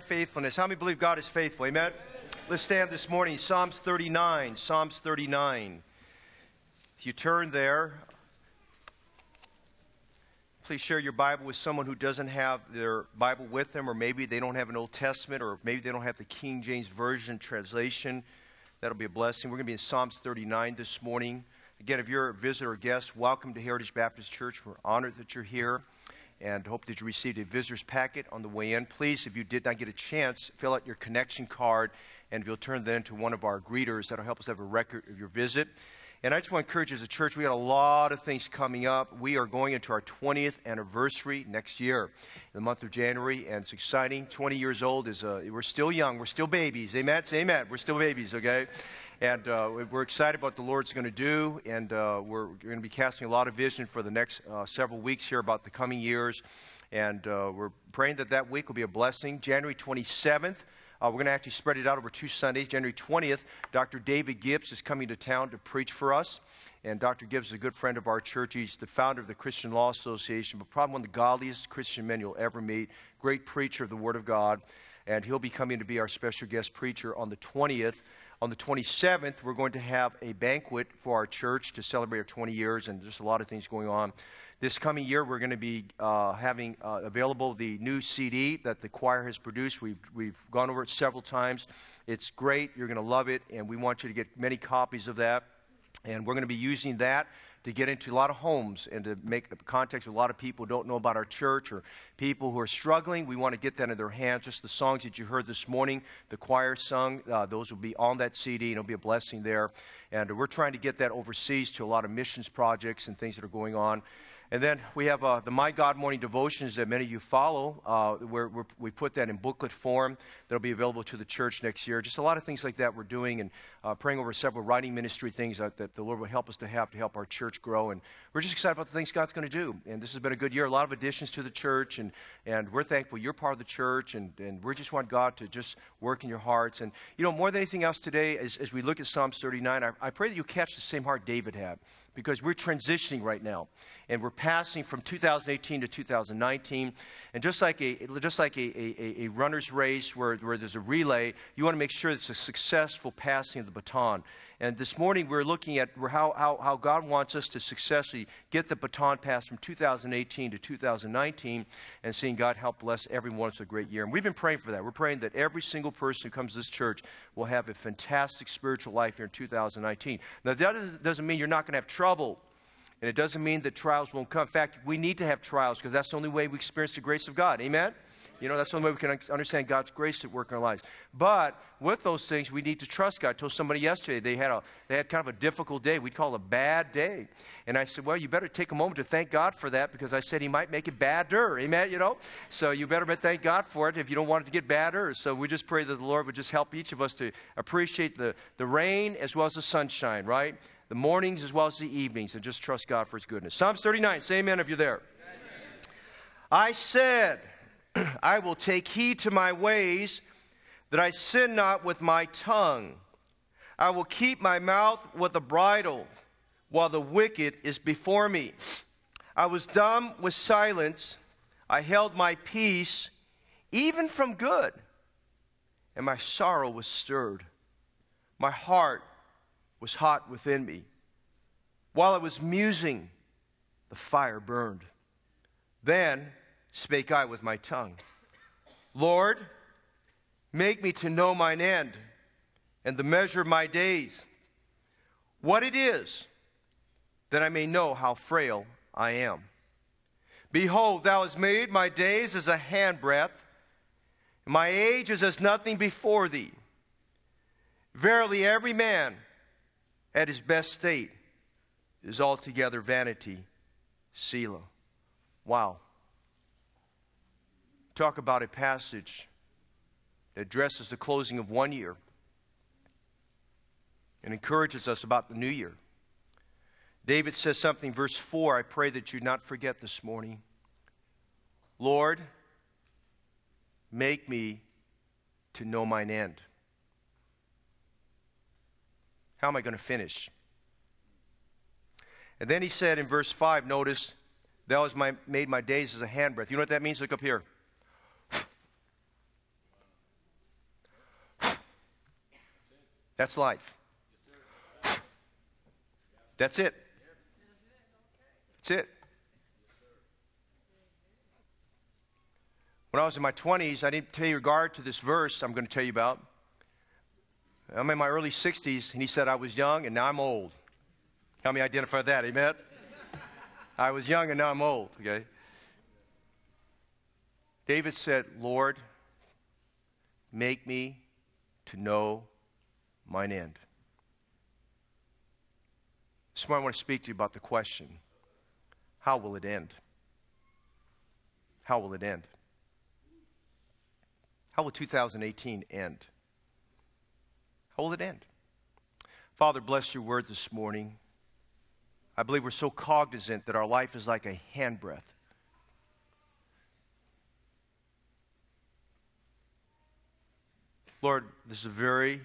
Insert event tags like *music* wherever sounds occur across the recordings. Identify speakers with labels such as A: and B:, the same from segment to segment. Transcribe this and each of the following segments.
A: faithfulness. How many believe God is faithful? Amen? Let's stand this morning. Psalms 39. Psalms 39. If you turn there, please share your Bible with someone who doesn't have their Bible with them, or maybe they don't have an Old Testament, or maybe they don't have the King James Version translation. That'll be a blessing. We're going to be in Psalms 39 this morning. Again, if you're a visitor or guest, welcome to Heritage Baptist Church. We're honored that you're here and hope that you received a visitor's packet on the way in. Please, if you did not get a chance, fill out your connection card, and we'll turn that into one of our greeters. That'll help us have a record of your visit. And I just want to encourage you as a church, we got a lot of things coming up. We are going into our 20th anniversary next year, the month of January, and it's exciting. 20 years old is, uh, we're still young, we're still babies. Amen? Say amen. We're still babies, okay? And uh, we're excited about what the Lord's going to do, and uh, we're going to be casting a lot of vision for the next uh, several weeks here about the coming years. And uh, we're praying that that week will be a blessing. January 27th, uh, we're going to actually spread it out over two Sundays. January 20th, Dr. David Gibbs is coming to town to preach for us. And Dr. Gibbs is a good friend of our church. He's the founder of the Christian Law Association, but probably one of the godliest Christian men you'll ever meet. Great preacher of the Word of God. And he'll be coming to be our special guest preacher on the 20th. On the 27th, we're going to have a banquet for our church to celebrate our 20 years, and there's a lot of things going on. This coming year, we're going to be uh, having uh, available the new CD that the choir has produced. We've, we've gone over it several times. It's great. You're going to love it, and we want you to get many copies of that. And we're going to be using that to get into a lot of homes and to make with a lot of people who don't know about our church or people who are struggling. We want to get that in their hands. Just the songs that you heard this morning, the choir sung, uh, those will be on that CD, and it'll be a blessing there. And we're trying to get that overseas to a lot of missions projects and things that are going on. And then we have uh, the My God Morning Devotions that many of you follow. Uh, we put that in booklet form that'll be available to the church next year. Just a lot of things like that we're doing and uh, praying over several writing ministry things that, that, the Lord will help us to have to help our church grow. And we're just excited about the things God's going to do. And this has been a good year, a lot of additions to the church. And, and we're thankful you're part of the church. And, and we just want God to just work in your hearts. And, you know, more than anything else today, as, as we look at Psalms 39, I, I pray that you catch the same heart David had because we're transitioning right now and we're passing from 2018 to 2019 and just like a just like a, a, a, runner's race where, where there's a relay you want to make sure it's a successful passing of the baton. And this morning we're looking at how, how, how god wants us to successfully get the baton passed from 2018 to 2019 and seeing god help bless everyone it's a great year. And we've been praying for that. We're praying that every single person who comes to this church will have a fantastic spiritual life here in 2019 now that doesn't mean you're not going to have trouble trouble. And it doesn't mean that trials won't come. In fact, we need to have trials because that's the only way we experience the grace of God. Amen? You know, that's the only way we can understand God's grace at work in our lives. But with those things, we need to trust God. I told somebody yesterday they had, a, they had kind of a difficult day. We'd call it a bad day. And I said, well, you better take a moment to thank God for that because I said he might make it badder. Amen? You know? So you better thank God for it if you don't want it to get badder. So we just pray that the Lord would just help each of us to appreciate the, the rain as well as the sunshine, right? The mornings as well as the evenings, and just trust God for His goodness. Psalms 39, say amen if you're there. I said, *clears throat* I will take heed to my ways, that I sin not with my tongue. I will keep my mouth with a bridle, while the wicked is before me. I was dumb with silence. I held my peace, even from good, and my sorrow was stirred. My heart was hot within me. While I was musing, the fire burned. Then spake I with my tongue Lord, make me to know mine end and the measure of my days, what it is, that I may know how frail I am. Behold, thou hast made my days as a handbreadth, and my age is as nothing before thee. Verily, every man at his best state is altogether vanity. Selah. Wow. Talk about a passage that addresses the closing of one year and encourages us about the new year. David says something, verse 4 I pray that you not forget this morning. Lord, make me to know mine end. How am I going to finish? And then he said in verse 5, notice, thou hast my, made my days as a handbreadth. You know what that means? Look up here. That's life. That's it. That's it. When I was in my 20s, I didn't pay regard to this verse I'm going to tell you about. I'm in my early 60s, and he said I was young, and now I'm old. Help me identify that, amen? I was young, and now I'm old, okay? David said, Lord, make me to know mine end. This morning I want to speak to you about the question how will it end? How will it end? How will 2018 end? Will it end? Father, bless your word this morning. I believe we're so cognizant that our life is like a handbreadth. Lord, this is a very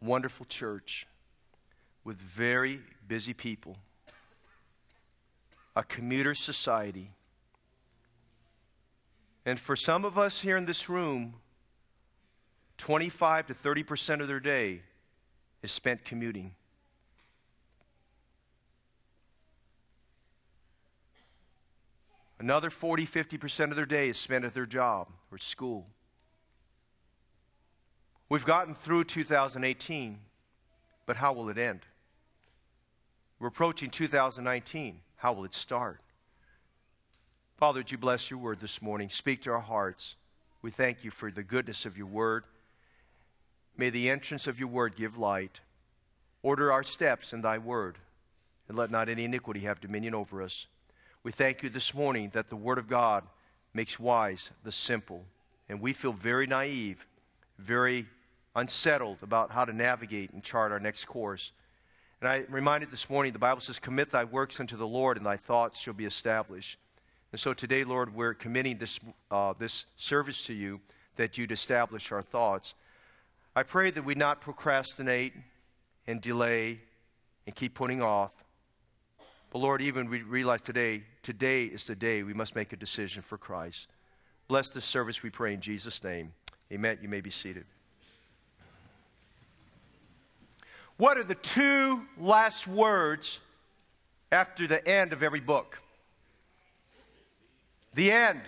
A: wonderful church with very busy people, a commuter society. And for some of us here in this room, 25 to 30 percent of their day is spent commuting. Another 40, 50 percent of their day is spent at their job or school. We've gotten through 2018, but how will it end? We're approaching 2019. How will it start? Father, would you bless your word this morning? Speak to our hearts. We thank you for the goodness of your word. May the entrance of your word give light. Order our steps in thy word, and let not any iniquity have dominion over us. We thank you this morning that the word of God makes wise the simple. And we feel very naive, very unsettled about how to navigate and chart our next course. And I reminded this morning, the Bible says, Commit thy works unto the Lord, and thy thoughts shall be established. And so today, Lord, we're committing this, uh, this service to you that you'd establish our thoughts. I pray that we not procrastinate and delay and keep putting off. But Lord, even we realize today, today is the day we must make a decision for Christ. Bless this service, we pray in Jesus' name. Amen. You may be seated. What are the two last words after the end of every book? The end.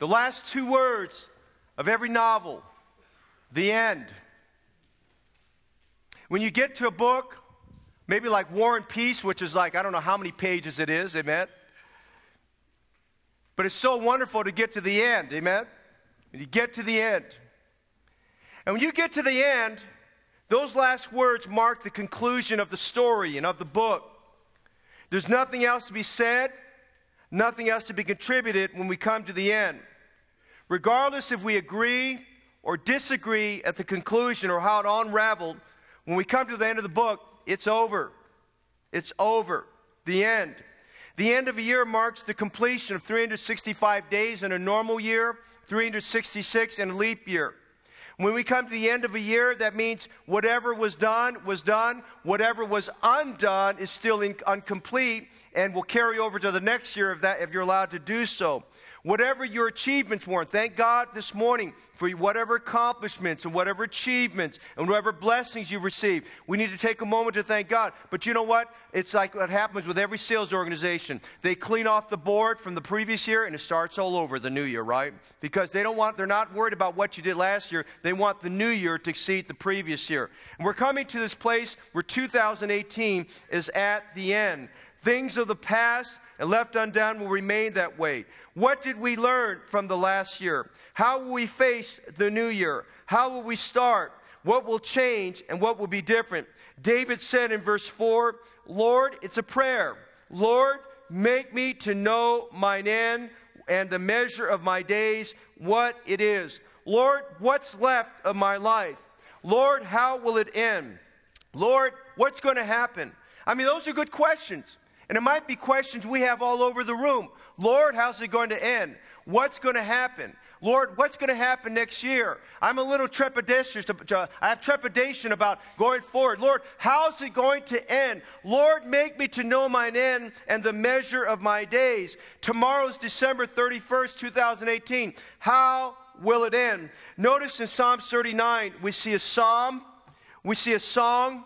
A: The last two words of every novel. The end. When you get to a book, maybe like War and Peace, which is like, I don't know how many pages it is, amen? But it's so wonderful to get to the end, amen? When you get to the end. And when you get to the end, those last words mark the conclusion of the story and of the book. There's nothing else to be said, nothing else to be contributed when we come to the end. Regardless if we agree or disagree at the conclusion or how it unraveled, when we come to the end of the book, it's over. It's over. The end. The end of a year marks the completion of 365 days in a normal year, 366 in a leap year. When we come to the end of a year, that means whatever was done was done. Whatever was undone is still in, incomplete and will carry over to the next year if, that, if you're allowed to do so. Whatever your achievements were, thank God this morning for whatever accomplishments and whatever achievements and whatever blessings you've received. We need to take a moment to thank God. But you know what? It's like what happens with every sales organization. They clean off the board from the previous year and it starts all over the new year, right? Because they don't want, they're not worried about what you did last year. They want the new year to exceed the previous year. And we're coming to this place where 2018 is at the end. Things of the past and left undone will remain that way. What did we learn from the last year? How will we face the new year? How will we start? What will change and what will be different? David said in verse 4, Lord, it's a prayer. Lord, make me to know mine end and the measure of my days, what it is. Lord, what's left of my life? Lord, how will it end? Lord, what's going to happen? I mean, those are good questions. And it might be questions we have all over the room. Lord, how's it going to end? What's going to happen? Lord, what's going to happen next year? I'm a little trepidatious. I have trepidation about going forward. Lord, how's it going to end? Lord, make me to know mine end and the measure of my days. Tomorrow's December 31st, 2018. How will it end? Notice in Psalm 39, we see a psalm, we see a song,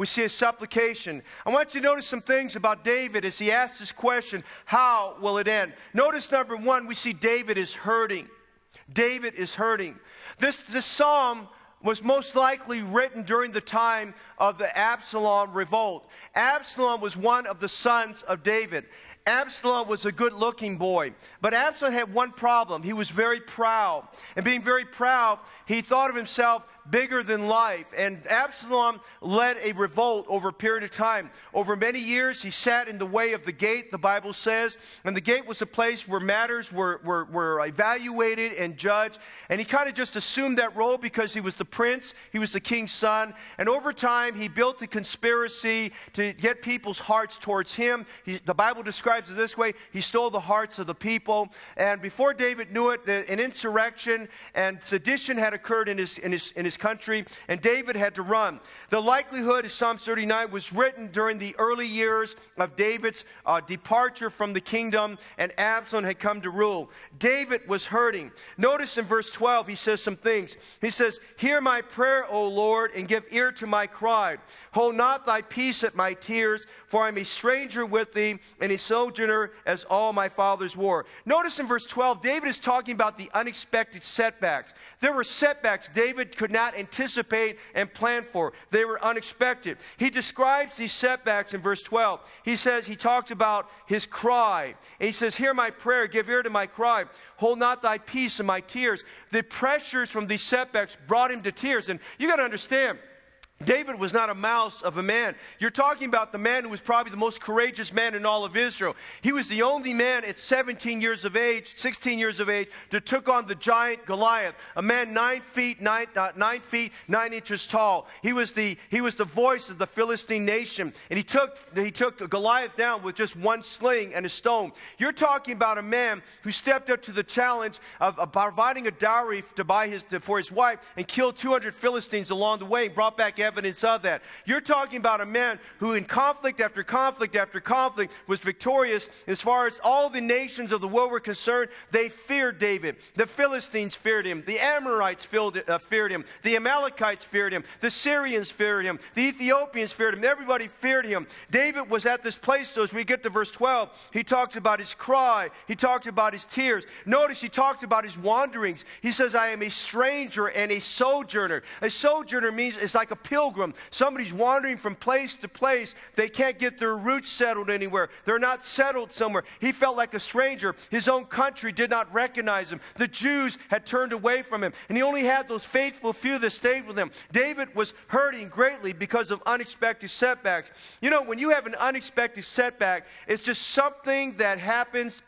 A: we see a supplication. I want you to notice some things about David as he asks this question how will it end? Notice number one, we see David is hurting. David is hurting. This, this psalm was most likely written during the time of the Absalom revolt. Absalom was one of the sons of David. Absalom was a good looking boy, but Absalom had one problem. He was very proud. And being very proud, he thought of himself bigger than life. And Absalom led a revolt over a period of time. Over many years, he sat in the way of the gate, the Bible says. And the gate was a place where matters were, were, were evaluated and judged. And he kind of just assumed that role because he was the prince, he was the king's son. And over time, he built a conspiracy to get people's hearts towards him. He, the Bible describes it this way he stole the hearts of the people. And before David knew it, an insurrection and sedition had occurred in his, in his, in his country, and David had to run. The likelihood is Psalm 39 was written during the early years of David's uh, departure from the kingdom, and Absalom had come to rule. David was hurting. Notice in verse 12, he says some things. He says, Hear my prayer, O Lord, and give ear to my cry. Hold not thy peace at my tears, for I am a stranger with thee and a sojourner as all my fathers were. Notice in verse 12, David is talking about the unexpected setbacks. There were setbacks David could not anticipate and plan for, they were unexpected. He describes these setbacks in verse 12. He says, He talks about his cry. And he says, Hear my prayer, give ear to my cry. Hold not thy peace in my tears. The pressures from these setbacks brought him to tears. And you got to understand, David was not a mouse of a man. You're talking about the man who was probably the most courageous man in all of Israel. He was the only man at 17 years of age, 16 years of age, that took on the giant Goliath, a man nine feet, nine, uh, nine feet, nine inches tall. He was, the, he was the voice of the Philistine nation. And he took, he took Goliath down with just one sling and a stone. You're talking about a man who stepped up to the challenge of, of providing a dowry to buy his, to, for his wife and killed 200 Philistines along the way and brought back of that. You're talking about a man who, in conflict after conflict after conflict, was victorious as far as all the nations of the world were concerned. They feared David. The Philistines feared him. The Amorites uh, feared him. The Amalekites feared him. The Syrians feared him. The Ethiopians feared him. Everybody feared him. David was at this place, so as we get to verse 12, he talks about his cry. He talks about his tears. Notice he talked about his wanderings. He says, I am a stranger and a sojourner. A sojourner means it's like a pilgrim pilgrim. Somebody's wandering from place to place. They can't get their roots settled anywhere. They're not settled somewhere. He felt like a stranger. His own country did not recognize him. The Jews had turned away from him, and he only had those faithful few that stayed with him. David was hurting greatly because of unexpected setbacks. You know, when you have an unexpected setback, it's just something that happens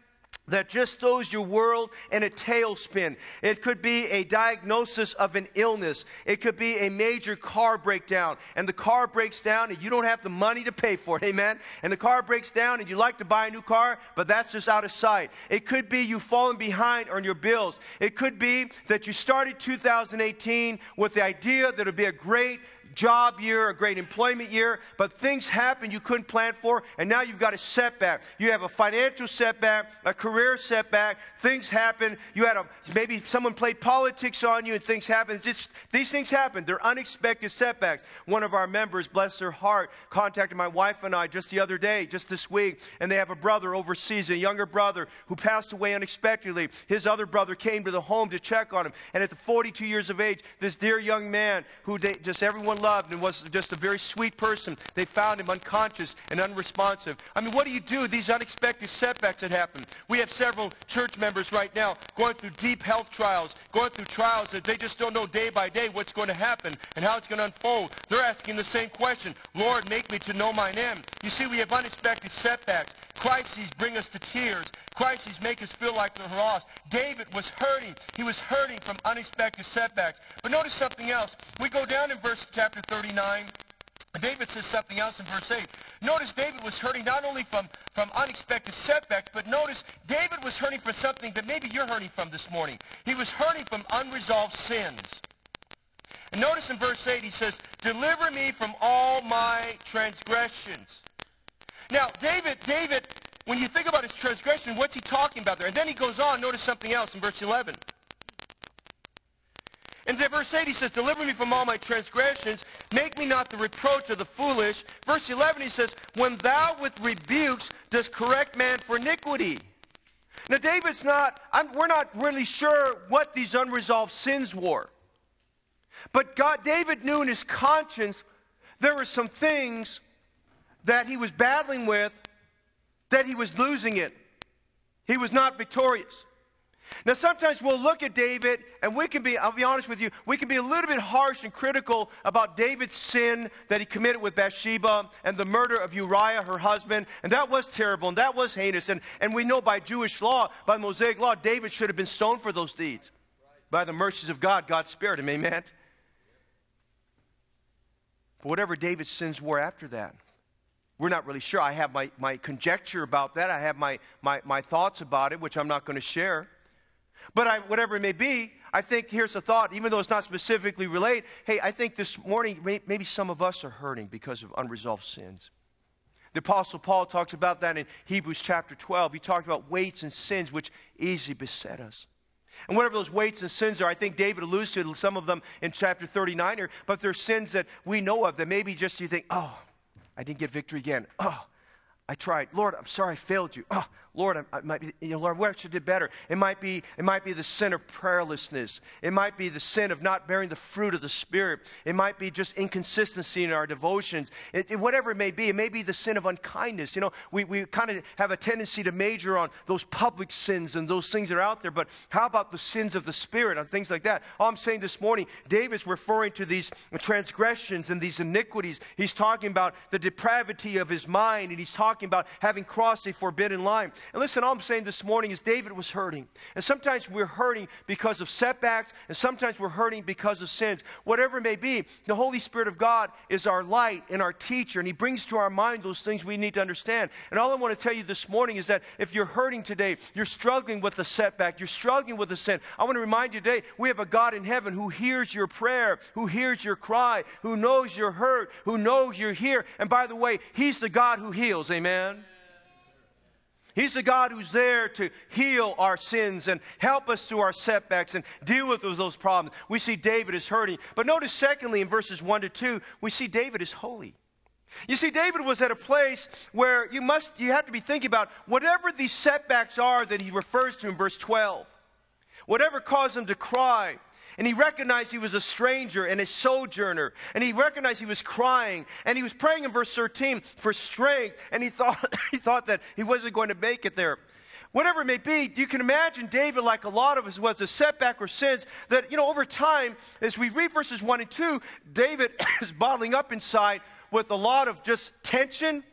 A: that just throws your world in a tailspin. It could be a diagnosis of an illness. It could be a major car breakdown, and the car breaks down, and you don't have the money to pay for it. Amen. And the car breaks down, and you like to buy a new car, but that's just out of sight. It could be you've fallen behind on your bills. It could be that you started 2018 with the idea that it would be a great job year, a great employment year, but things happen you couldn't plan for, and now you've got a setback. You have a financial setback, a career setback, things happen. You had a, maybe someone played politics on you and things happen. Just, these things happen. They're unexpected setbacks. One of our members, bless their heart, contacted my wife and I just the other day, just this week, and they have a brother overseas, a younger brother who passed away unexpectedly. His other brother came to the home to check on him, and at the 42 years of age, this dear young man who they, just everyone loved and was just a very sweet person. They found him unconscious and unresponsive. I mean, what do you do? These unexpected setbacks that happen. We have several church members right now going through deep health trials, going through trials that they just don't know day by day what's going to happen and how it's going to unfold. They're asking the same question, Lord, make me to know mine end. You see, we have unexpected setbacks. Crises bring us to tears. Crises make us feel like we're lost. David was hurting. He was hurting from unexpected setbacks. But notice something else. We go down in verse chapter 39. David says something else in verse 8. Notice David was hurting not only from, from unexpected setbacks, but notice David was hurting for something that maybe you're hurting from this morning. He was hurting from unresolved sins. And notice in verse 8 he says, Deliver me from all my transgressions. Now, David, David, when you think about his transgression, what's he talking about there? And then he goes on, notice something else in verse 11.
B: In verse 8, he says, Deliver me from all my transgressions. Make me not the reproach of the foolish. Verse 11, he says, When thou with rebukes dost correct man for iniquity. Now, David's not, I'm, we're not really sure what these unresolved sins were. But God, David knew in his conscience there were some things that he was battling with that he was losing it. He was not victorious. Now, sometimes we'll look at David and we can be, I'll be honest with you, we can be a little bit harsh and critical about David's sin that he committed with Bathsheba and the murder of Uriah, her husband. And that was terrible and that was heinous. And, and we know by Jewish law, by Mosaic law, David should have been stoned for those deeds. By the mercies of God, God spared him. Amen. But whatever David's sins were after that, we're not really sure. I have my, my conjecture about that. I have my, my, my thoughts about it, which I'm not going to share. But I, whatever it may be, I think here's a thought, even though it's not specifically related. Hey, I think this morning maybe some of us are hurting because of unresolved sins. The Apostle Paul talks about that in Hebrews chapter 12. He talked about weights and sins which easily beset us. And whatever those weights and sins are, I think David alludes to some of them in chapter 39 here, but they're sins that we know of that maybe just you think, oh, I didn't get victory again. *clears throat* Oh, I tried. Lord, I'm sorry I failed you. Oh, Lord, I, I might be, you know, Lord, where should I do better? It might be, it might be the sin of prayerlessness. It might be the sin of not bearing the fruit of the Spirit. It might be just inconsistency in our devotions. It, it, whatever it may be, it may be the sin of unkindness. You know, we, we kind of have a tendency to major on those public sins and those things that are out there, but how about the sins of the Spirit and things like that? All I'm saying this morning, David's referring to these transgressions and these iniquities. He's talking about the depravity of his mind, and he's talking about having crossed a forbidden line. And listen, all I'm saying this morning is David was hurting. And sometimes we're hurting because of setbacks, and sometimes we're hurting because of sins. Whatever it may be, the Holy Spirit of God is our light and our teacher, and He brings to our mind those things we need to understand. And all I want to tell you this morning is that if you're hurting today, you're struggling with a setback, you're struggling with a sin, I want to remind you today we have a God in heaven who hears your prayer, who hears your cry, who knows your hurt, who knows you're here. And by the way, He's the God who heals. Amen. He's the God who's there to heal our sins and help us through our setbacks and deal with those, those problems. We see David is hurting. But notice, secondly, in verses 1 to 2, we see David is holy. You see, David was at a place where you must, you have to be thinking about whatever these setbacks are that he refers to in verse 12, whatever caused him to cry, and he recognized he was a stranger and a sojourner. And he recognized he was crying. And he was praying in verse 13 for strength. And he thought, *laughs* he thought that he wasn't going to make it there. Whatever it may be, you can imagine David, like a lot of us, was a setback or sins that, you know, over time, as we read verses 1 and 2, David *coughs* is bottling up inside with a lot of just tension.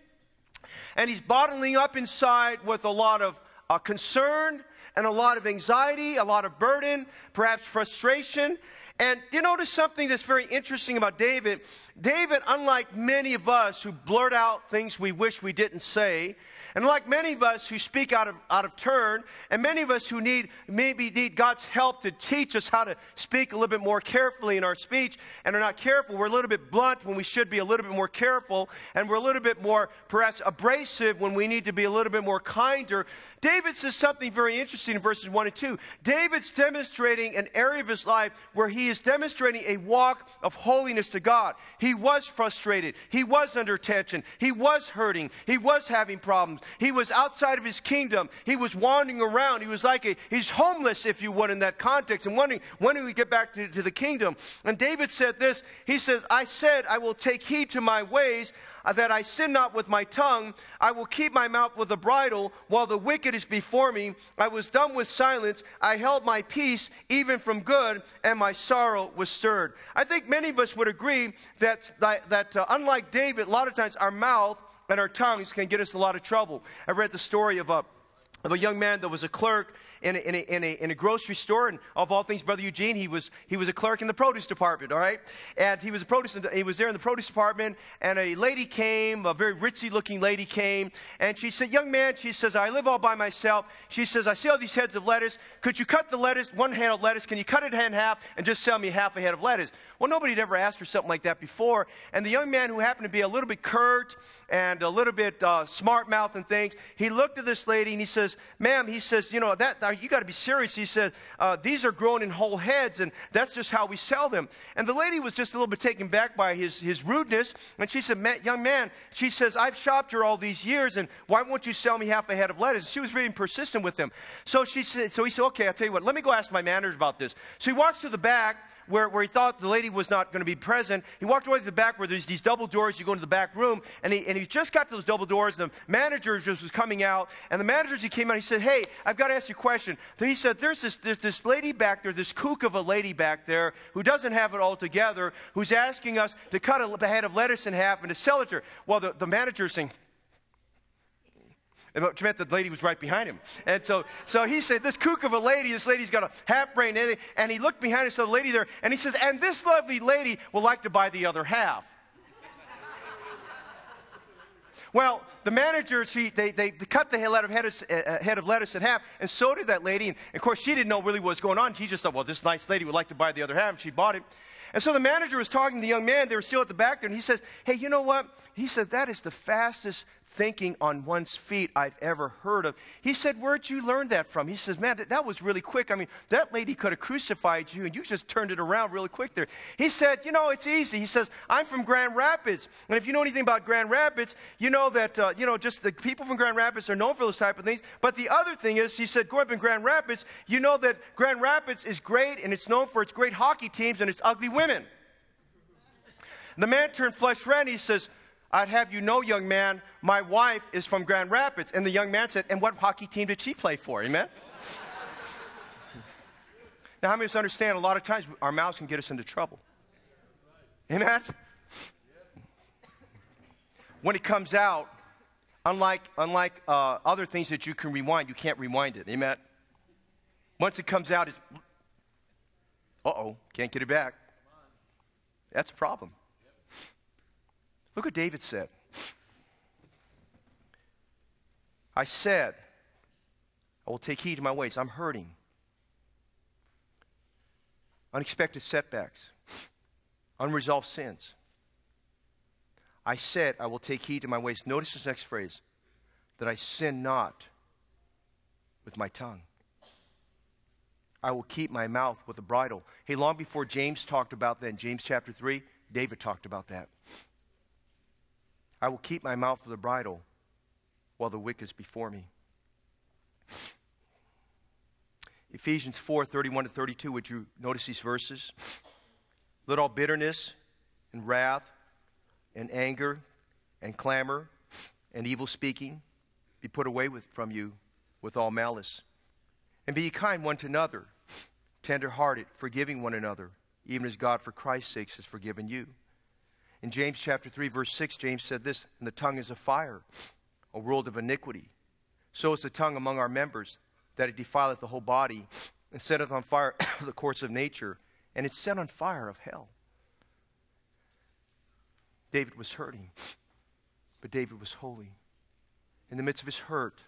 B: And he's bottling up inside with a lot of uh, concern and a lot of anxiety, a lot of burden, perhaps frustration. And you notice something that's very interesting about David. David, unlike many of us who blurt out things we wish we didn't say, and like many of us who speak out of, out of turn, and many of us who need maybe need God's help to teach us how to speak a little bit more carefully in our speech and are not careful, we're a little bit blunt when we should be a little bit more careful, and we're a little bit more perhaps abrasive when we need to be a little bit more kinder. David says something very interesting in verses 1 and 2. David's demonstrating an area of his life where he is demonstrating a walk of holiness to God. He was frustrated. He was under tension. He was hurting. He was having problems. He was outside of his kingdom. He was wandering around. He was like a, he's homeless, if you would, in that context, and wondering, when do we get back to, to the kingdom? And David said this He says, I said, I will take heed to my ways. Uh, that I sin not with my tongue. I will keep my mouth with a bridle while the wicked is before me. I was dumb with silence. I held my peace even from good, and my sorrow was stirred. I think many of us would agree that, that, that uh, unlike David, a lot of times our mouth and our tongues can get us a lot of trouble. I read the story of a, of a young man that was a clerk in a, in a, in a, in a grocery store, and of all things, Brother Eugene, he was, he was a clerk in the produce department, all right? And he was, a produce, he was there in the produce department, and a lady came, a very ritzy looking lady came, and she said, Young man, she says, I live all by myself. She says, I see all these heads of lettuce. Could you cut the lettuce, one head of lettuce, can you cut it in half and just sell me half a head of lettuce? Well, nobody had ever asked for something like that before. And the young man, who happened to be a little bit curt and a little bit uh, smart mouth and things. He looked at this lady and he says, Ma'am, he says, You know, that, you got to be serious. He said, uh, These are grown in whole heads, and that's just how we sell them. And the lady was just a little bit taken back by his, his rudeness. And she said, Young man, she says, I've shopped here all these years, and why won't you sell me half a head of lettuce? She was being persistent with him. So, she said, so he said, Okay, I'll tell you what, let me go ask my manager about this. So he walks to the back where, where he thought the lady was not going to be present. He walked away to the back where there's these double doors. You go into the back room, and he, and he just got to those double doors. And the manager just was coming out, and the manager, he came out, he said, Hey, I've got to ask you a question. So he said, there's this, there's this lady back there, this kook of a lady back there, who doesn't have it all together, who's asking us to cut a head of lettuce in half and to sell it to her. Well, the, the manager saying, which meant the lady was right behind him. And so, so he said, This kook of a lady, this lady's got a half brain. And he looked behind and saw the lady there, and he says, And this lovely lady will like to buy the other half. well, the manager, she, they, they cut the head of, lettuce, uh, head of lettuce in half, and so did that lady. And of course, she didn't know really what was going on. She just thought, Well, this nice lady would like to buy the other half, and she bought it. And so the manager was talking to the young man. They were still at the back there, and he says, Hey, you know what? He said, That is the fastest thinking on one's feet I've ever heard of. He said, Where'd you learn that from? He says, Man, that, that was really quick. I mean, that lady could have crucified you, and you just turned it around really quick there. He said, You know, it's easy. He says, I'm from Grand Rapids. And if you know anything about Grand Rapids, you know that, uh, you know, just the people from Grand Rapids are known for those type of things. But the other thing is, he said, Growing up in Grand Rapids, you know that Grand Rapids is great, and it's known for its great hockey teams and its ugly women. The man turned flesh red. He says, I'd have you know, young man, my wife is from Grand Rapids. And the young man said, And what hockey team did she play for? Amen? *laughs* now, how many of us understand a lot of times our mouths can get us into trouble? Amen? When it comes out, unlike, unlike uh, other things that you can rewind, you can't rewind it. Amen? Once it comes out, it's, uh oh, can't get it back. That's a problem. Look what David said. I said, I will take heed to my ways. I'm hurting. Unexpected setbacks, unresolved sins. I said, I will take heed to my ways. Notice this next phrase that I sin not with my tongue. I will keep my mouth with a bridle. Hey, long before James talked about that in James chapter 3, David talked about that. I will keep my mouth with a bridle while the wick is before me. *laughs* Ephesians 4 31 to 32. Would you notice these verses? Let all bitterness and wrath and anger and clamor and evil speaking be put away with, from you with all malice. And be kind one to another, tender hearted, forgiving one another, even as God for Christ's sake has forgiven you. In James chapter 3, verse 6, James said this, and the tongue is a fire, a world of iniquity. So is the tongue among our members, that it defileth the whole body, and setteth on fire *coughs* the course of nature, and it's set on fire of hell. David was hurting, but David was holy. In the midst of his hurt,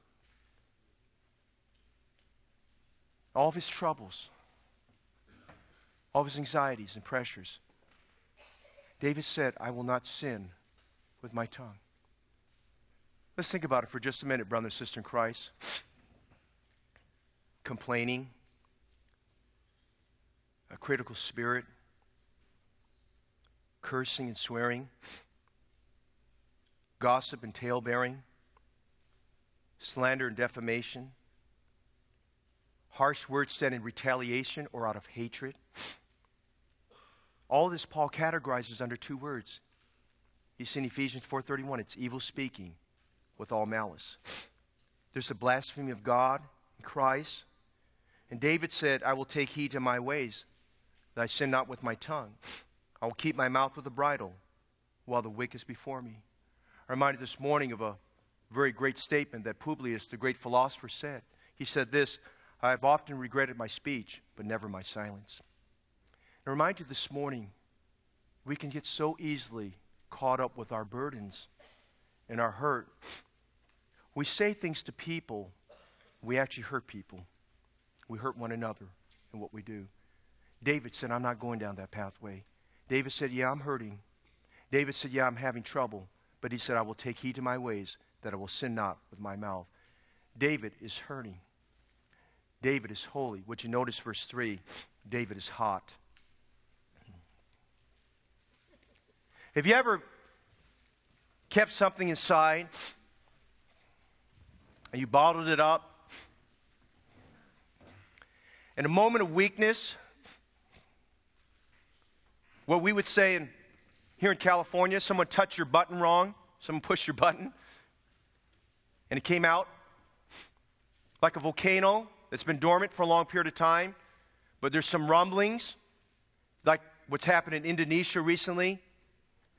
B: all of his troubles, all of his anxieties and pressures, David said, I will not sin with my tongue. Let's think about it for just a minute, brother and sister in Christ. Complaining, a critical spirit, cursing and swearing, gossip and tale bearing, slander and defamation, harsh words said in retaliation or out of hatred. All this Paul categorizes under two words. You see in Ephesians 4:31, it's evil speaking with all malice. There's a blasphemy of God and Christ. And David said, I will take heed to my ways, that I sin not with my tongue. I will keep my mouth with a bridle while the wicked is before me. I'm reminded this morning of a very great statement that Publius, the great philosopher, said. He said this I have often regretted my speech, but never my silence. I remind you this morning, we can get so easily caught up with our burdens and our hurt. We say things to people, we actually hurt people. We hurt one another in what we do. David said, I'm not going down that pathway. David said, Yeah, I'm hurting. David said, Yeah, I'm having trouble. But he said, I will take heed to my ways, that I will sin not with my mouth. David is hurting. David is holy. Would you notice verse 3? David is hot. Have you ever kept something inside and you bottled it up? In a moment of weakness, what we would say in, here in California, someone touched your button wrong, someone pushed your button, and it came out like a volcano that's been dormant for a long period of time, but there's some rumblings, like what's happened in Indonesia recently,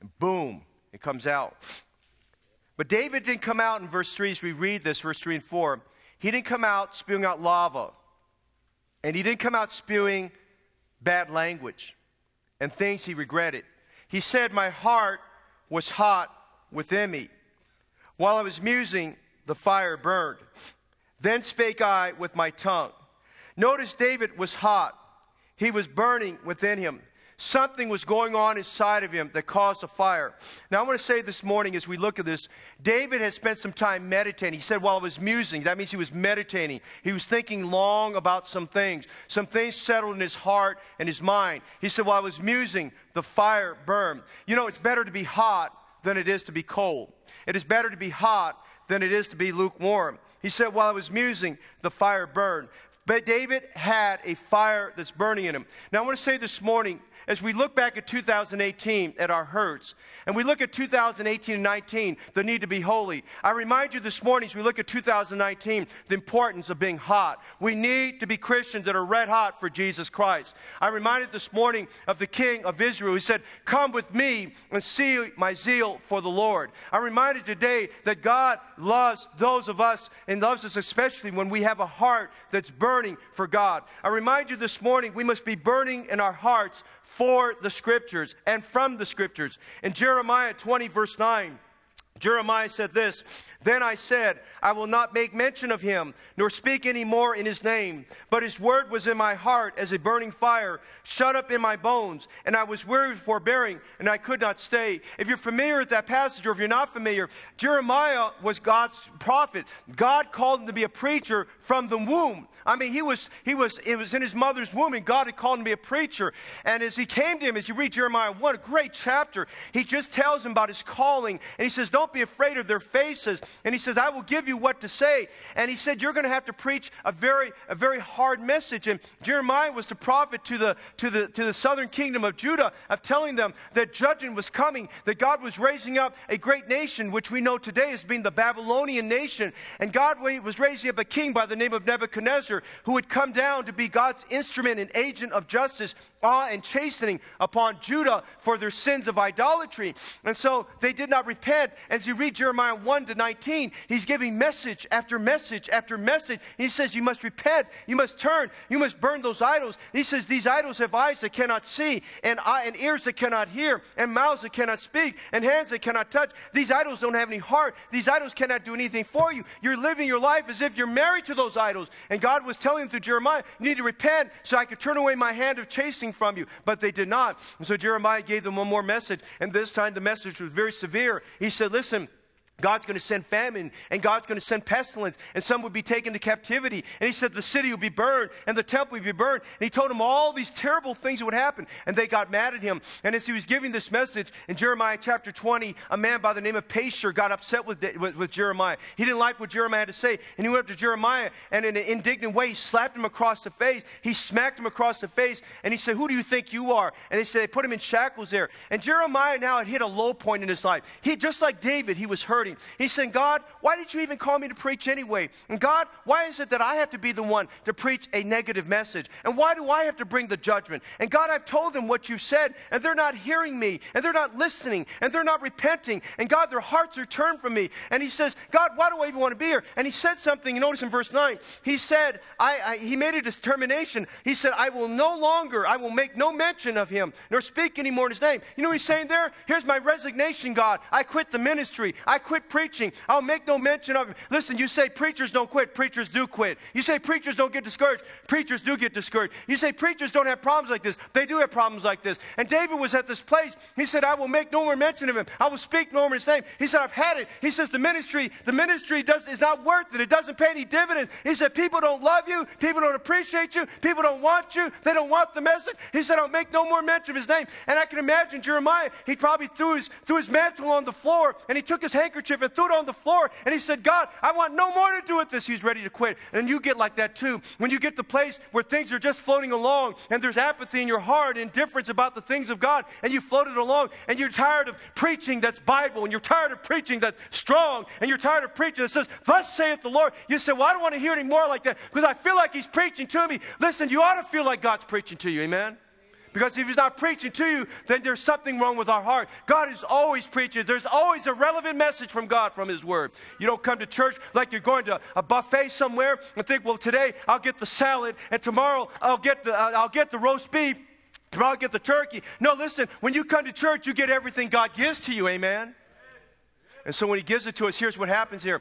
B: and boom, it comes out. But David didn't come out in verse 3 as we read this, verse 3 and 4. He didn't come out spewing out lava. And he didn't come out spewing bad language and things he regretted. He said, My heart was hot within me. While I was musing, the fire burned. Then spake I with my tongue. Notice David was hot, he was burning within him. Something was going on inside of him that caused a fire. Now, I want to say this morning as we look at this, David had spent some time meditating. He said, while I was musing, that means he was meditating. He was thinking long about some things. Some things settled in his heart and his mind. He said, while I was musing, the fire burned. You know, it's better to be hot than it is to be cold. It is better to be hot than it is to be lukewarm. He said, while I was musing, the fire burned. But David had a fire that's burning in him. Now, I want to say this morning, as we look back at 2018 at our hurts, and we look at 2018 and 19, the need to be holy, I remind you this morning as we look at 2019, the importance of being hot. We need to be Christians that are red hot for Jesus Christ. I reminded this morning of the king of Israel who said, Come with me and see my zeal for the Lord. I reminded today that God loves those of us and loves us especially when we have a heart that's burning for God. I remind you this morning we must be burning in our hearts for the scriptures and from the scriptures. In Jeremiah 20, verse 9, Jeremiah said this Then I said, I will not make mention of him, nor speak any more in his name. But his word was in my heart as a burning fire, shut up in my bones. And I was weary with forbearing, and I could not stay. If you're familiar with that passage, or if you're not familiar, Jeremiah was God's prophet. God called him to be a preacher from the womb. I mean, he was, he was, it was in his mother's womb, and God had called him to be a preacher. And as he came to him, as you read Jeremiah 1, a great chapter, he just tells him about his calling. And he says, Don't be afraid of their faces. And he says, I will give you what to say. And he said, You're going to have to preach a very, a very hard message. And Jeremiah was the prophet to the, to the, to the southern kingdom of Judah of telling them that judgment was coming, that God was raising up a great nation, which we know today as being the Babylonian nation. And God was raising up a king by the name of Nebuchadnezzar who would come down to be God's instrument and agent of justice awe and chastening upon Judah for their sins of idolatry. And so they did not repent. As you read Jeremiah 1 to 19, he's giving message after message after message. He says, You must repent, you must turn, you must burn those idols. He says, These idols have eyes that cannot see, and, eye, and ears that cannot hear, and mouths that cannot speak, and hands that cannot touch. These idols don't have any heart. These idols cannot do anything for you. You're living your life as if you're married to those idols. And God was telling through Jeremiah, You need to repent so I could turn away my hand of chasing from you. But they did not. And so Jeremiah gave them one more message. And this time the message was very severe. He said, Listen, God's going to send famine and God's going to send pestilence and some would be taken to captivity. And he said the city would be burned and the temple would be burned. And he told them all these terrible things that would happen. And they got mad at him. And as he was giving this message in Jeremiah chapter 20, a man by the name of Pashur got upset with, with, with Jeremiah. He didn't like what Jeremiah had to say. And he went up to Jeremiah and in an indignant way, he slapped him across the face. He smacked him across the face. And he said, Who do you think you are? And they said, They put him in shackles there. And Jeremiah now had hit a low point in his life. He, just like David, he was hurting. He said, God, why did you even call me to preach anyway? And God, why is it that I have to be the one to preach a negative message? And why do I have to bring the judgment? And God, I've told them what you've said, and they're not hearing me, and they're not listening, and they're not repenting. And God, their hearts are turned from me. And he says, God, why do I even want to be here? And he said something, you notice in verse 9, he said, I, I, he made a determination. He said, I will no longer, I will make no mention of him, nor speak anymore in his name. You know what he's saying there? Here's my resignation, God. I quit the ministry. I quit quit preaching. I'll make no mention of him. Listen, you say preachers don't quit, preachers do quit. You say preachers don't get discouraged, preachers do get discouraged. You say preachers don't have problems like this, they do have problems like this. And David was at this place. He said, I will make no more mention of him. I will speak no more his name. He said, I've had it. He says, the ministry, the ministry does, is not worth it. It doesn't pay any dividends. He said, people don't love you, people don't appreciate you, people don't want you, they don't want the message. He said, I'll make no more mention of his name. And I can imagine Jeremiah, he probably threw his, threw his mantle on the floor and he took his handkerchief and threw it on the floor and he said, God, I want no more to do with this. He's ready to quit. And you get like that too. When you get the place where things are just floating along and there's apathy in your heart, indifference about the things of God, and you floated along and you're tired of preaching that's Bible and you're tired of preaching that's strong and you're tired of preaching that says, Thus saith the Lord. You say, Well, I don't want to hear any more like that because I feel like He's preaching to me. Listen, you ought to feel like God's preaching to you. Amen? Because if he's not preaching to you, then there's something wrong with our heart. God is always preaching. There's always a relevant message from God from his word. You don't come to church like you're going to a buffet somewhere and think, well, today I'll get the salad and tomorrow I'll get the, uh, I'll get the roast beef. Tomorrow I'll get the turkey. No, listen, when you come to church, you get everything God gives to you. Amen? And so when he gives it to us, here's what happens here.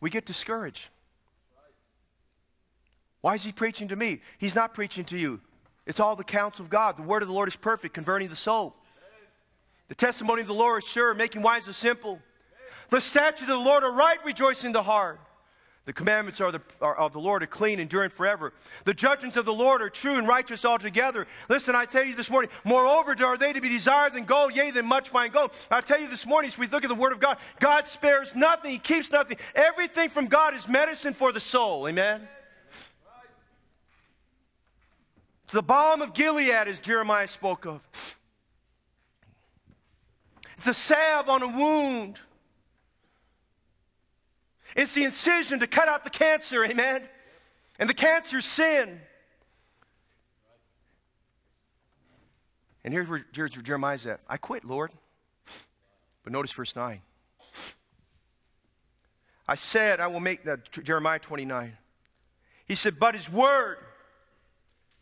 B: We get discouraged. Why is he preaching to me? He's not preaching to you. It's all the counsel of God. The word of the Lord is perfect, converting the soul. The testimony of the Lord is sure, making wise the simple. The statutes of the Lord are right, rejoicing the heart. The commandments are the, are, of the Lord are clean, enduring forever. The judgments of the Lord are true and righteous altogether. Listen, I tell you this morning, moreover, are they to be desired than gold, yea, than much fine gold. I tell you this morning, as we look at the Word of God, God spares nothing, He keeps nothing. Everything from God is medicine for the soul. Amen? It's the balm of Gilead, as Jeremiah spoke of. It's a salve on a wound. It's the incision to cut out the cancer, amen? And the cancer's sin. And here's where, here's where Jeremiah's at. I quit, Lord. But notice verse 9. I said, I will make that, Jeremiah 29. He said, but his word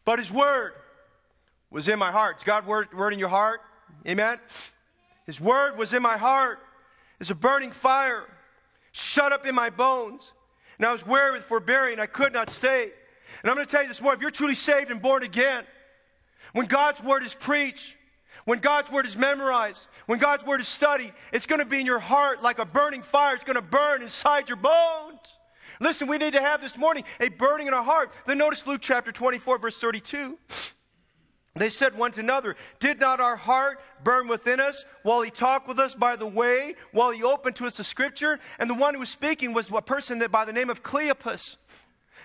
B: but his word was in my heart. Is God word, word in your heart? Amen? His word was in my heart. It's a burning fire shut up in my bones. And I was weary with forbearing. I could not stay. And I'm going to tell you this more. If you're truly saved and born again, when God's word is preached, when God's word is memorized, when God's word is studied, it's going to be in your heart like a burning fire. It's going to burn inside your bones. Listen, we need to have this morning a burning in our heart. Then notice Luke chapter 24, verse 32. *sniffs* They said one to another, Did not our heart burn within us while he talked with us by the way, while he opened to us the scripture? And the one who was speaking was a person that by the name of Cleopas.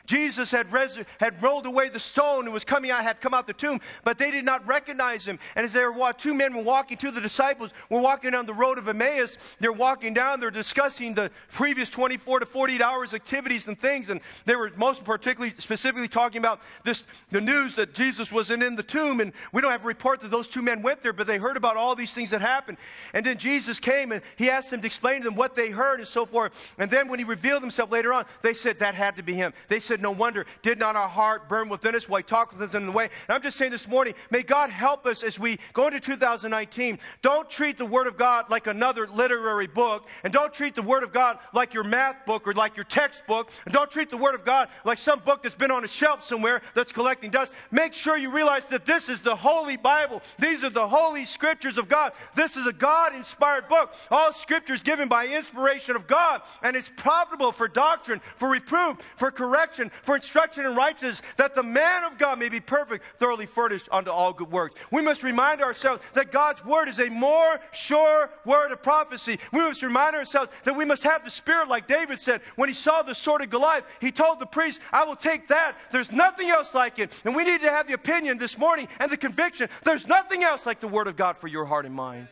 B: Jesus had, res- had rolled away the stone and was coming out, had come out the tomb, but they did not recognize him. And as they were, two men were walking to the disciples, were walking down the road of Emmaus. They're walking down, they're discussing the previous 24 to 48 hours activities and things. And they were most particularly, specifically talking about this, the news that Jesus wasn't in the tomb. And we don't have a report that those two men went there, but they heard about all these things that happened. And then Jesus came and he asked them to explain to them what they heard and so forth. And then when he revealed himself later on, they said that had to be him. They said, no wonder, did not our heart burn within us while he talked with us in the way? And I'm just saying this morning, may God help us as we go into 2019. Don't treat the Word of God like another literary book, and don't treat the Word of God like your math book or like your textbook, and don't treat the Word of God like some book that's been on a shelf somewhere that's collecting dust. Make sure you realize that this is the Holy Bible. These are the holy scriptures of God. This is a God inspired book. All scriptures given by inspiration of God, and it's profitable for doctrine, for reproof, for correction, for instruction in righteousness, that the man of God may be perfect, thoroughly furnished unto all good works. We must remind ourselves that God's word is a more sure word of prophecy. We must remind ourselves that we must have the spirit, like David said, when he saw the sword of Goliath, he told the priest, I will take that. There's nothing else like it. And we need to have the opinion this morning and the conviction there's nothing else like the word of God for your heart and mind.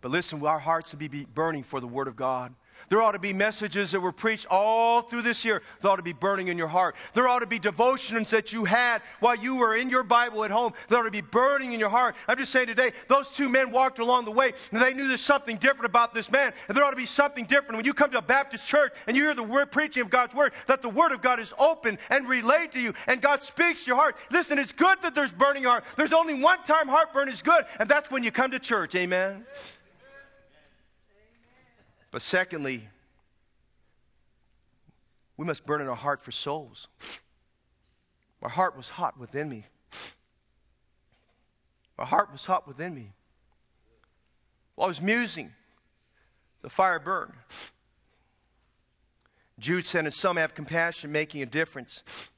B: But listen, our hearts to be burning for the word of God. There ought to be messages that were preached all through this year that ought to be burning in your heart. There ought to be devotions that you had while you were in your Bible at home that ought to be burning in your heart. I'm just saying today, those two men walked along the way and they knew there's something different about this man. And there ought to be something different when you come to a Baptist church and you hear the word preaching of God's word, that the word of God is open and relayed to you and God speaks to your heart. Listen, it's good that there's burning heart. There's only one time heartburn is good, and that's when you come to church. Amen. But secondly, we must burn in our heart for souls. My heart was hot within me. My heart was hot within me. While I was musing, the fire burned. Jude said, And some have compassion, making a difference.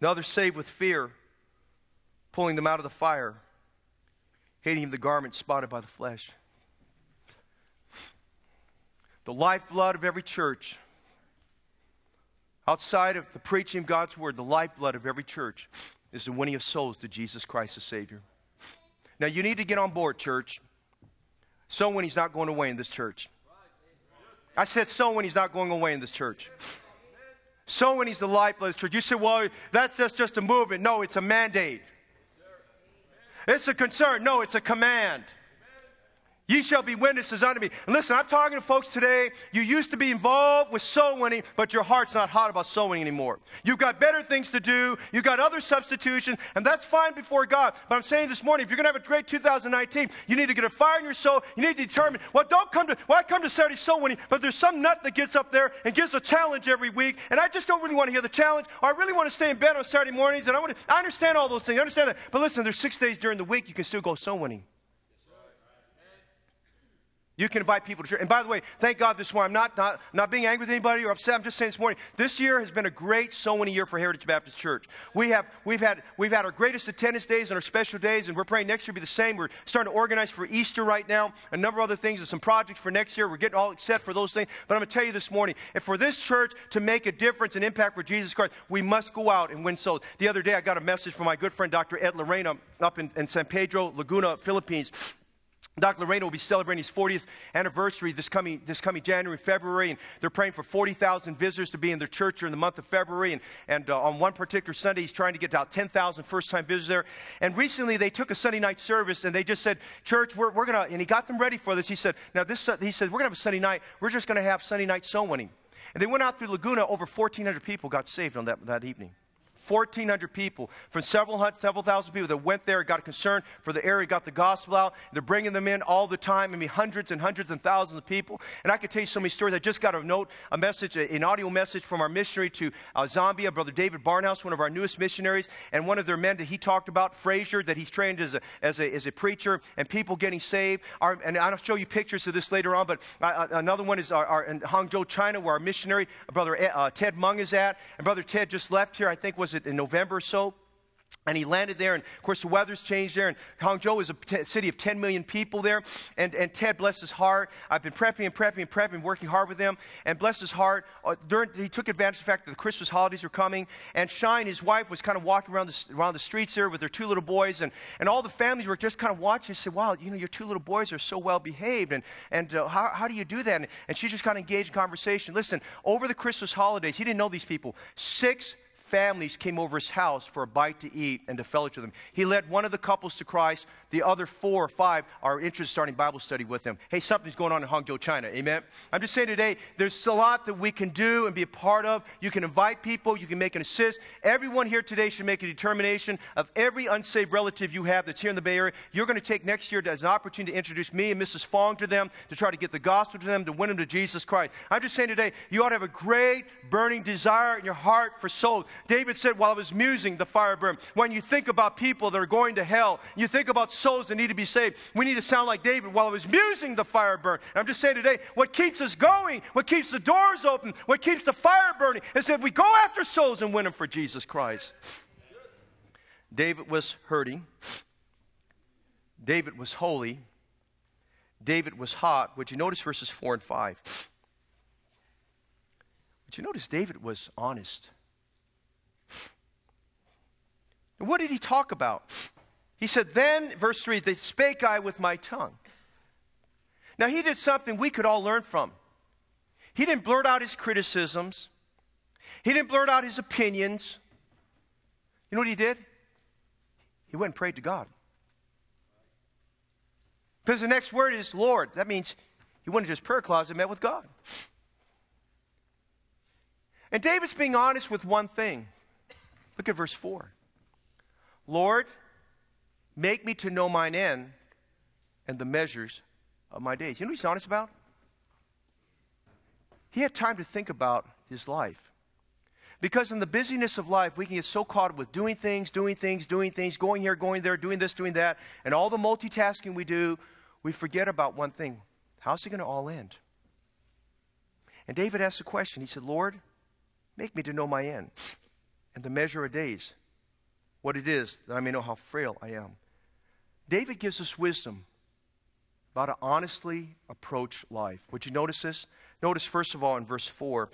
B: And others save with fear, pulling them out of the fire, hating the garment spotted by the flesh. The lifeblood of every church, outside of the preaching of God's word, the lifeblood of every church is the winning of souls to Jesus Christ the Savior. Now, you need to get on board, church. Soul winning's not going away in this church. I said soul winning's not going away in this church. Soul winning's the lifeblood of the church. You say, well, that's just, just a movement. No, it's a mandate. It's a concern. No, it's a command. Ye shall be witnesses unto me. And listen, I'm talking to folks today. You used to be involved with soul winning, but your heart's not hot about soul winning anymore. You've got better things to do. You've got other substitutions, and that's fine before God. But I'm saying this morning, if you're going to have a great 2019, you need to get a fire in your soul. You need to determine, well, don't come to, well, I come to Saturday soul winning, but there's some nut that gets up there and gives a challenge every week, and I just don't really want to hear the challenge, or I really want to stay in bed on Saturday mornings, and I want to, I understand all those things. I understand that. But listen, there's six days during the week you can still go soul winning. You can invite people to church. And by the way, thank God this morning. I'm not, not, not being angry with anybody or upset. I'm just saying this morning, this year has been a great so many year for Heritage Baptist Church. We have, we've, had, we've had our greatest attendance days and our special days, and we're praying next year be the same. We're starting to organize for Easter right now, a number of other things, and some projects for next year. We're getting all set for those things. But I'm going to tell you this morning, if for this church to make a difference and impact for Jesus Christ, we must go out and win souls. The other day, I got a message from my good friend, Dr. Ed Lorena, up in, in San Pedro, Laguna, Philippines Dr. Lorena will be celebrating his 40th anniversary this coming, this coming January, February, and they're praying for 40,000 visitors to be in their church during the month of February. And, and uh, on one particular Sunday, he's trying to get out 10,000 first time visitors there. And recently, they took a Sunday night service and they just said, Church, we're, we're going to, and he got them ready for this. He said, Now, this, he said, we're going to have a Sunday night. We're just going to have Sunday night soul winning. And they went out through Laguna, over 1,400 people got saved on that, that evening. 1,400 people from several hundred, several thousand people that went there, got a concern for the area, got the gospel out. They're bringing them in all the time. I mean, hundreds and hundreds and thousands of people. And I could tell you so many stories. I just got a note, a message, an audio message from our missionary to uh, Zambia, Brother David Barnhouse, one of our newest missionaries, and one of their men that he talked about, Frazier, that he's trained as a, as a, as a preacher, and people getting saved. Our, and I'll show you pictures of this later on, but another one is our, our, in Hangzhou, China, where our missionary, Brother uh, Ted Mung, is at. And Brother Ted just left here, I think, was it in November or so? And he landed there, and of course, the weather's changed there. And Hangzhou is a t- city of 10 million people there. And, and Ted, bless his heart, I've been prepping and prepping and prepping, working hard with him. And bless his heart, uh, during, he took advantage of the fact that the Christmas holidays were coming. And Shine, his wife, was kind of walking around the, around the streets there with their two little boys. And, and all the families were just kind of watching. They said, Wow, you know, your two little boys are so well behaved. And, and uh, how, how do you do that? And, and she just kind of engaged in conversation. Listen, over the Christmas holidays, he didn't know these people. Six families came over his house for a bite to eat and to fellowship with him. He led one of the couples to Christ. The other four or five are interested in starting Bible study with him. Hey, something's going on in Hangzhou, China. Amen. I'm just saying today, there's a lot that we can do and be a part of. You can invite people, you can make an assist. Everyone here today should make a determination of every unsaved relative you have that's here in the Bay Area. You're going to take next year as an opportunity to introduce me and Mrs. Fong to them, to try to get the gospel to them, to win them to Jesus Christ. I'm just saying today, you ought to have a great burning desire in your heart for souls. David said while I was musing, the fire burned. When you think about people that are going to hell, you think about souls that need to be saved, we need to sound like David. While I was musing, the fire burned. And I'm just saying today, what keeps us going, what keeps the doors open, what keeps the fire burning, is that we go after souls and win them for Jesus Christ. David was hurting. David was holy. David was hot. Would you notice verses 4 and 5? Would you notice David was honest? What did he talk about? He said, Then, verse 3, they spake I with my tongue. Now, he did something we could all learn from. He didn't blurt out his criticisms, he didn't blurt out his opinions. You know what he did? He went and prayed to God. Because the next word is Lord. That means he went into his prayer closet and met with God. And David's being honest with one thing. Look at verse 4. Lord, make me to know mine end and the measures of my days. You know what he's honest about? he had time to think about his life. Because in the busyness of life, we can get so caught up with doing things, doing things, doing things, going here, going there, doing this, doing that, and all the multitasking we do, we forget about one thing. How's it going to all end? And David asked a question. He said, Lord, make me to know my end and the measure of days, what it is, that I may know how frail I am. David gives us wisdom about to honestly approach life. Would you notice this? Notice, first of all, in verse 4,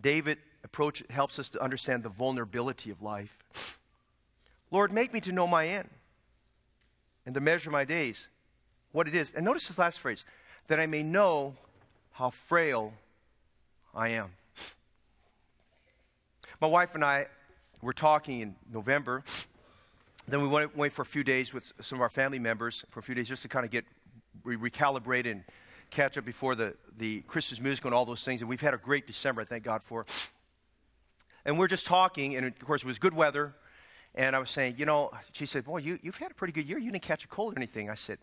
B: David approach helps us to understand the vulnerability of life. Lord, make me to know my end and to measure my days, what it is. And notice this last phrase that I may know how frail I am. My wife and I were talking in November. Then we went away for a few days with some of our family members for a few days just to kind of get re- recalibrated and catch up before the, the Christmas musical and all those things. And we've had a great December, I thank God for. And we're just talking, and of course, it was good weather. And I was saying, you know, she said, Boy, you, you've had a pretty good year. You didn't catch a cold or anything. I said,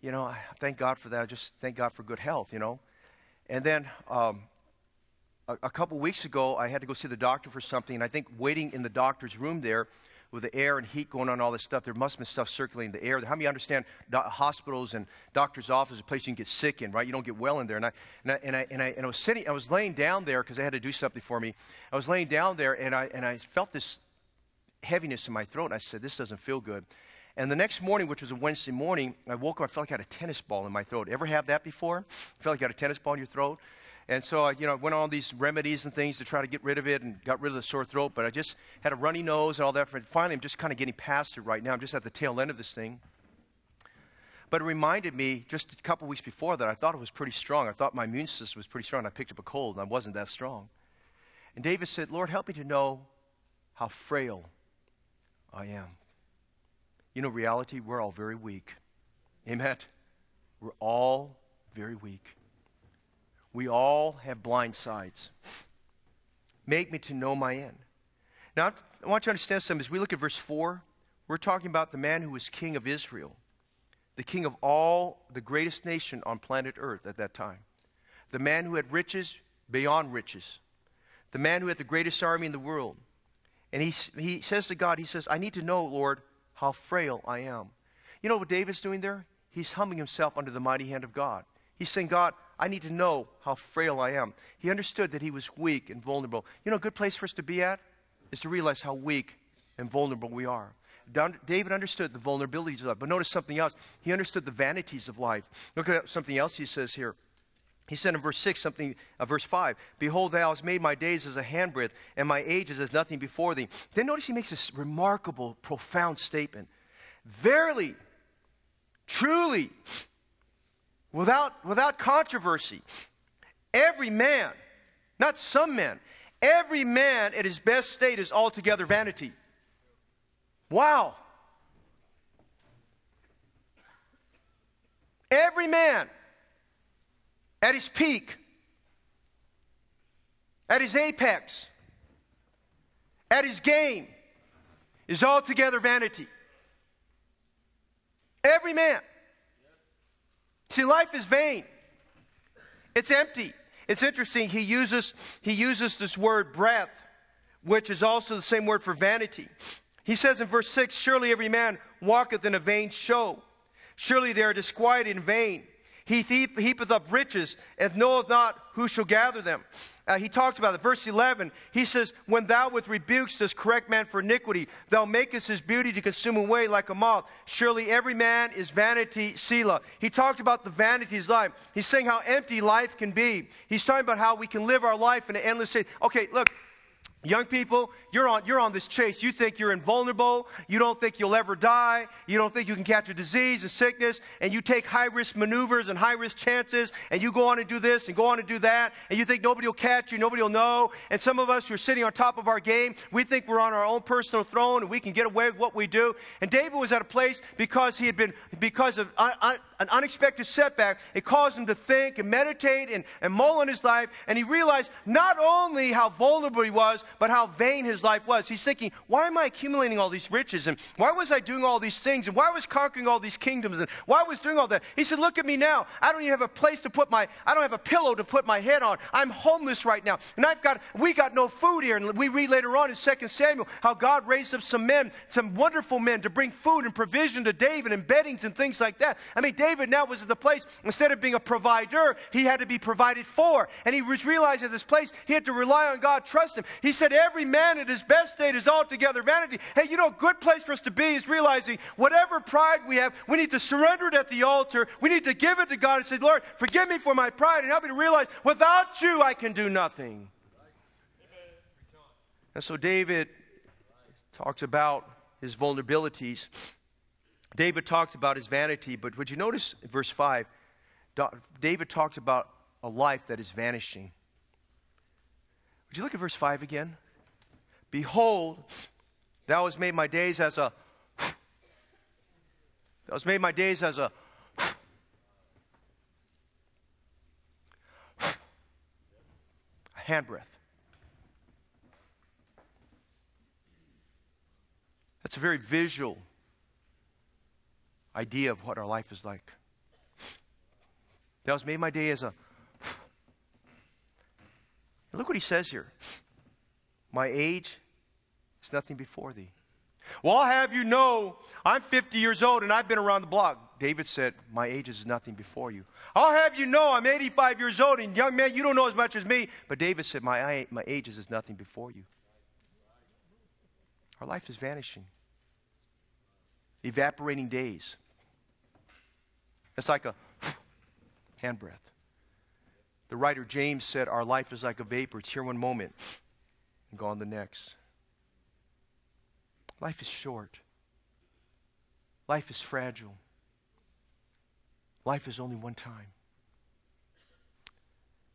B: You know, I thank God for that. I just thank God for good health, you know. And then um, a, a couple weeks ago, I had to go see the doctor for something. And I think waiting in the doctor's room there, with the air and heat going on, all this stuff, there must have been stuff circulating in the air. How many understand do- hospitals and doctor's offices, a place you can get sick in, right? You don't get well in there. And I, and I, and I, and I, and I was sitting, I was laying down there because they had to do something for me. I was laying down there and I, and I felt this heaviness in my throat. And I said, this doesn't feel good. And the next morning, which was a Wednesday morning, I woke up, I felt like I had a tennis ball in my throat. Ever have that before? Felt like you had a tennis ball in your throat? And so I, you know, went on all these remedies and things to try to get rid of it and got rid of the sore throat, but I just had a runny nose and all that. And Finally, I'm just kind of getting past it right now. I'm just at the tail end of this thing. But it reminded me just a couple weeks before that I thought it was pretty strong. I thought my immune system was pretty strong. I picked up a cold and I wasn't that strong. And David said, Lord, help me to know how frail I am. You know, reality, we're all very weak. Amen? We're all very weak. We all have blind sides. Make me to know my end. Now, I want you to understand something. As we look at verse 4, we're talking about the man who was king of Israel, the king of all the greatest nation on planet Earth at that time, the man who had riches beyond riches, the man who had the greatest army in the world. And he, he says to God, He says, I need to know, Lord, how frail I am. You know what David's doing there? He's humbling himself under the mighty hand of God. He's saying, God, I need to know how frail I am. He understood that he was weak and vulnerable. You know, a good place for us to be at is to realize how weak and vulnerable we are. David understood the vulnerabilities of life. But notice something else. He understood the vanities of life. Look at something else he says here. He said in verse 6, something, uh, verse 5, Behold, thou hast made my days as a handbreadth, and my ages as nothing before thee. Then notice he makes this remarkable, profound statement. Verily, truly, without, without controversy. Every man, not some men, every man at his best state is altogether vanity. Wow. Every man at his peak, at his apex, at his game, is altogether vanity. Every man. See, life is vain. It's empty. It's interesting. He uses, he uses this word breath, which is also the same word for vanity. He says in verse 6 Surely every man walketh in a vain show. Surely they are disquieted in vain. He heapeth up riches and knoweth not who shall gather them. Uh, he talks about it. Verse 11, he says, When thou with rebukes dost correct man for iniquity, thou makest his beauty to consume away like a moth. Surely every man is vanity, Selah. He talked about the vanities of life. He's saying how empty life can be. He's talking about how we can live our life in an endless state. Okay, look, Young people, you're on, you're on this chase. You think you're invulnerable. You don't think you'll ever die. You don't think you can catch a disease, a sickness, and you take high risk maneuvers and high risk chances, and you go on and do this and go on and do that, and you think nobody will catch you, nobody will know. And some of us who are sitting on top of our game, we think we're on our own personal throne and we can get away with what we do. And David was at a place because he had been, because of un, un, an unexpected setback, it caused him to think and meditate and, and mull on his life, and he realized not only how vulnerable he was, but how vain his life was. He's thinking, why am I accumulating all these riches? And why was I doing all these things? And why was conquering all these kingdoms? And why was doing all that? He said, look at me now. I don't even have a place to put my, I don't have a pillow to put my head on. I'm homeless right now. And I've got, we got no food here. And we read later on in 2 Samuel how God raised up some men, some wonderful men to bring food and provision to David and beddings and things like that. I mean, David now was at the place, instead of being a provider, he had to be provided for. And he realized at this place, he had to rely on God, trust him. He said, Every man at his best state is altogether vanity. Hey, you know, a good place for us to be is realizing whatever pride we have, we need to surrender it at the altar. We need to give it to God and say, Lord, forgive me for my pride and help me to realize without you, I can do nothing. And so David talks about his vulnerabilities. David talks about his vanity, but would you notice verse 5? David talks about a life that is vanishing. Would you look at verse 5 again? Behold, thou hast made my days as a thou hast made my days as a a handbreadth. That's a very visual idea of what our life is like. Thou hast made my day as a. Look what he says here. My age is nothing before thee. Well, I'll have you know, I'm 50 years old and I've been around the block. David said, My age is nothing before you. I'll have you know, I'm 85 years old and young man, you don't know as much as me. But David said, My, my age is nothing before you. Our life is vanishing evaporating days. It's like a *sighs* handbreadth. The writer James said, Our life is like a vapor. It's here one moment and gone the next. Life is short. Life is fragile. Life is only one time.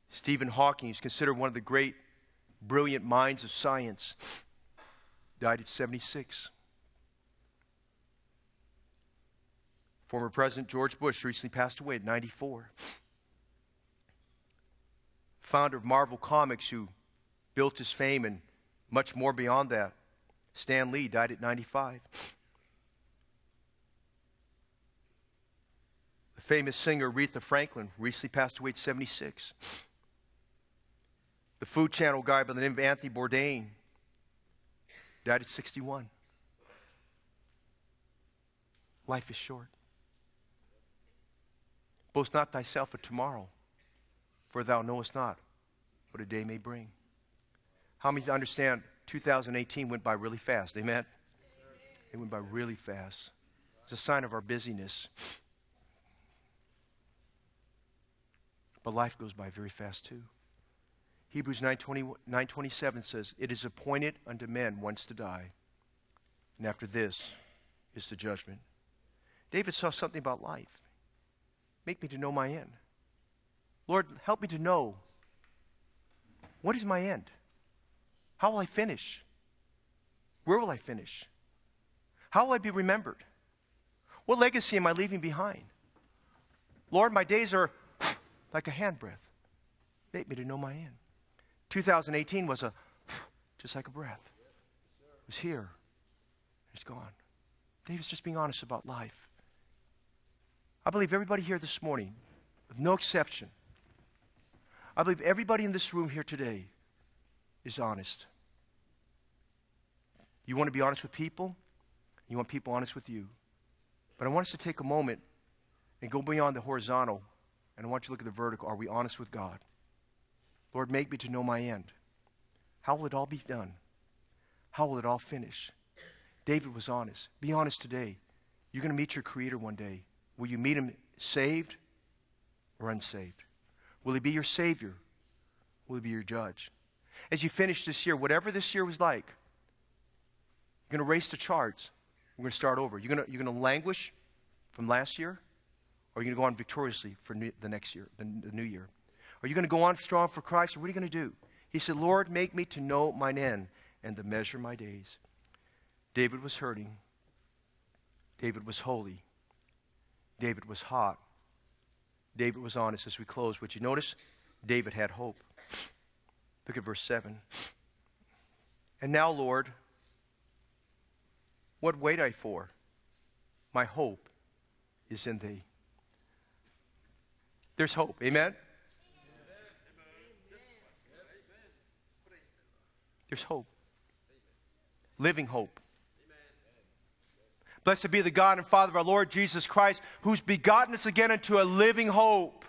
B: Stephen Hawking is considered one of the great, brilliant minds of science. Died at 76. Former President George Bush recently passed away at 94. Founder of Marvel Comics, who built his fame and much more beyond that. Stan Lee died at 95. The famous singer Aretha Franklin recently passed away at 76. The Food Channel guy by the name of Anthony Bourdain died at 61. Life is short. Boast not thyself of tomorrow, for thou knowest not what a day may bring. How many understand 2018 went by really fast? Amen? It went by really fast. It's a sign of our busyness. But life goes by very fast too. Hebrews 9:27 says, "It is appointed unto men once to die, and after this is the judgment." David saw something about life. Make me to know my end. Lord, help me to know what is my end? How will I finish? Where will I finish? How will I be remembered? What legacy am I leaving behind? Lord, my days are like a handbreadth. Make me to know my end. 2018 was a just like a breath. It was here. It's gone. David's just being honest about life. I believe everybody here this morning, with no exception, I believe everybody in this room here today is honest. You want to be honest with people, you want people honest with you. But I want us to take a moment and go beyond the horizontal, and I want you to look at the vertical. Are we honest with God? Lord, make me to know my end. How will it all be done? How will it all finish? David was honest. Be honest today. You're going to meet your Creator one day. Will you meet him saved or unsaved? Will he be your Savior? Will he be your judge? As you finish this year, whatever this year was like, you're going to race the charts. We're going to start over. You're going to, you're going to languish from last year, or are you going to go on victoriously for new, the next year, the, the new year? Are you going to go on strong for Christ, or what are you going to do? He said, Lord, make me to know mine end and to measure my days. David was hurting. David was holy. David was hot. David was honest as we close. Would you notice? David had hope. Look at verse 7. And now, Lord, what wait I for? My hope is in thee. There's hope. Amen? There's hope. Living hope. Blessed be the God and Father of our Lord Jesus Christ, who's begotten us again into a living hope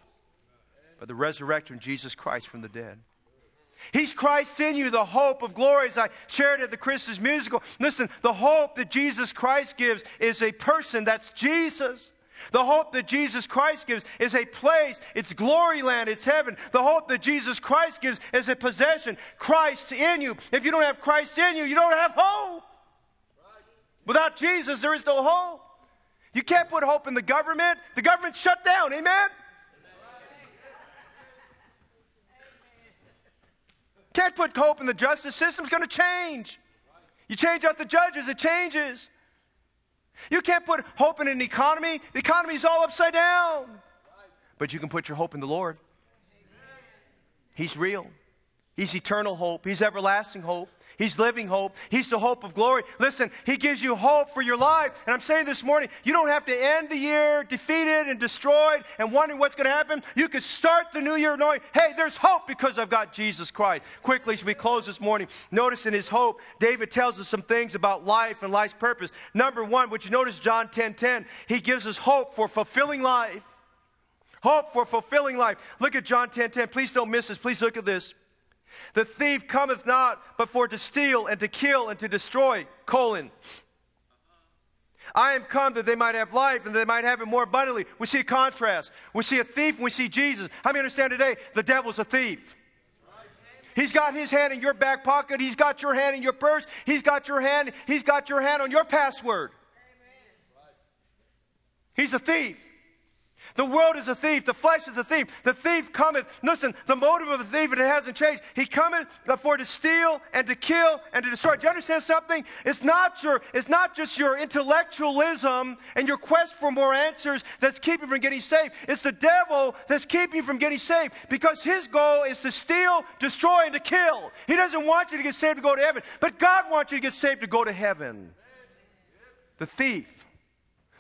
B: by the resurrection of Jesus Christ from the dead. He's Christ in you, the hope of glory, as I shared at the Christmas musical. Listen, the hope that Jesus Christ gives is a person, that's Jesus. The hope that Jesus Christ gives is a place, it's glory land, it's heaven. The hope that Jesus Christ gives is a possession, Christ in you. If you don't have Christ in you, you don't have hope. Without Jesus, there is no hope. You can't put hope in the government. The government's shut down. Amen? Can't put hope in the justice system. It's going to change. You change out the judges, it changes. You can't put hope in an economy. The economy is all upside down. But you can put your hope in the Lord. He's real. He's eternal hope. He's everlasting hope. He's living hope. He's the hope of glory. Listen, He gives you hope for your life. And I'm saying this morning, you don't have to end the year defeated and destroyed and wondering what's going to happen. You can start the new year knowing, hey, there's hope because I've got Jesus Christ. Quickly, as we close this morning, notice in His hope, David tells us some things about life and life's purpose. Number one, would you notice John 10 10, He gives us hope for fulfilling life. Hope for fulfilling life. Look at John 10 10. Please don't miss this. Please look at this. The thief cometh not but for to steal and to kill and to destroy. Colon. I am come that they might have life and they might have it more abundantly. We see a contrast. We see a thief and we see Jesus. How many understand today the devil's a thief? He's got his hand in your back pocket. He's got your hand in your purse. He's got your hand. He's got your hand on your password. He's a thief. The world is a thief. The flesh is a thief. The thief cometh. Listen, the motive of the thief, and it hasn't changed. He cometh for to steal and to kill and to destroy. Do you understand something? It's not your, it's not just your intellectualism and your quest for more answers that's keeping you from getting saved. It's the devil that's keeping you from getting saved because his goal is to steal, destroy, and to kill. He doesn't want you to get saved to go to heaven, but God wants you to get saved to go to heaven. The thief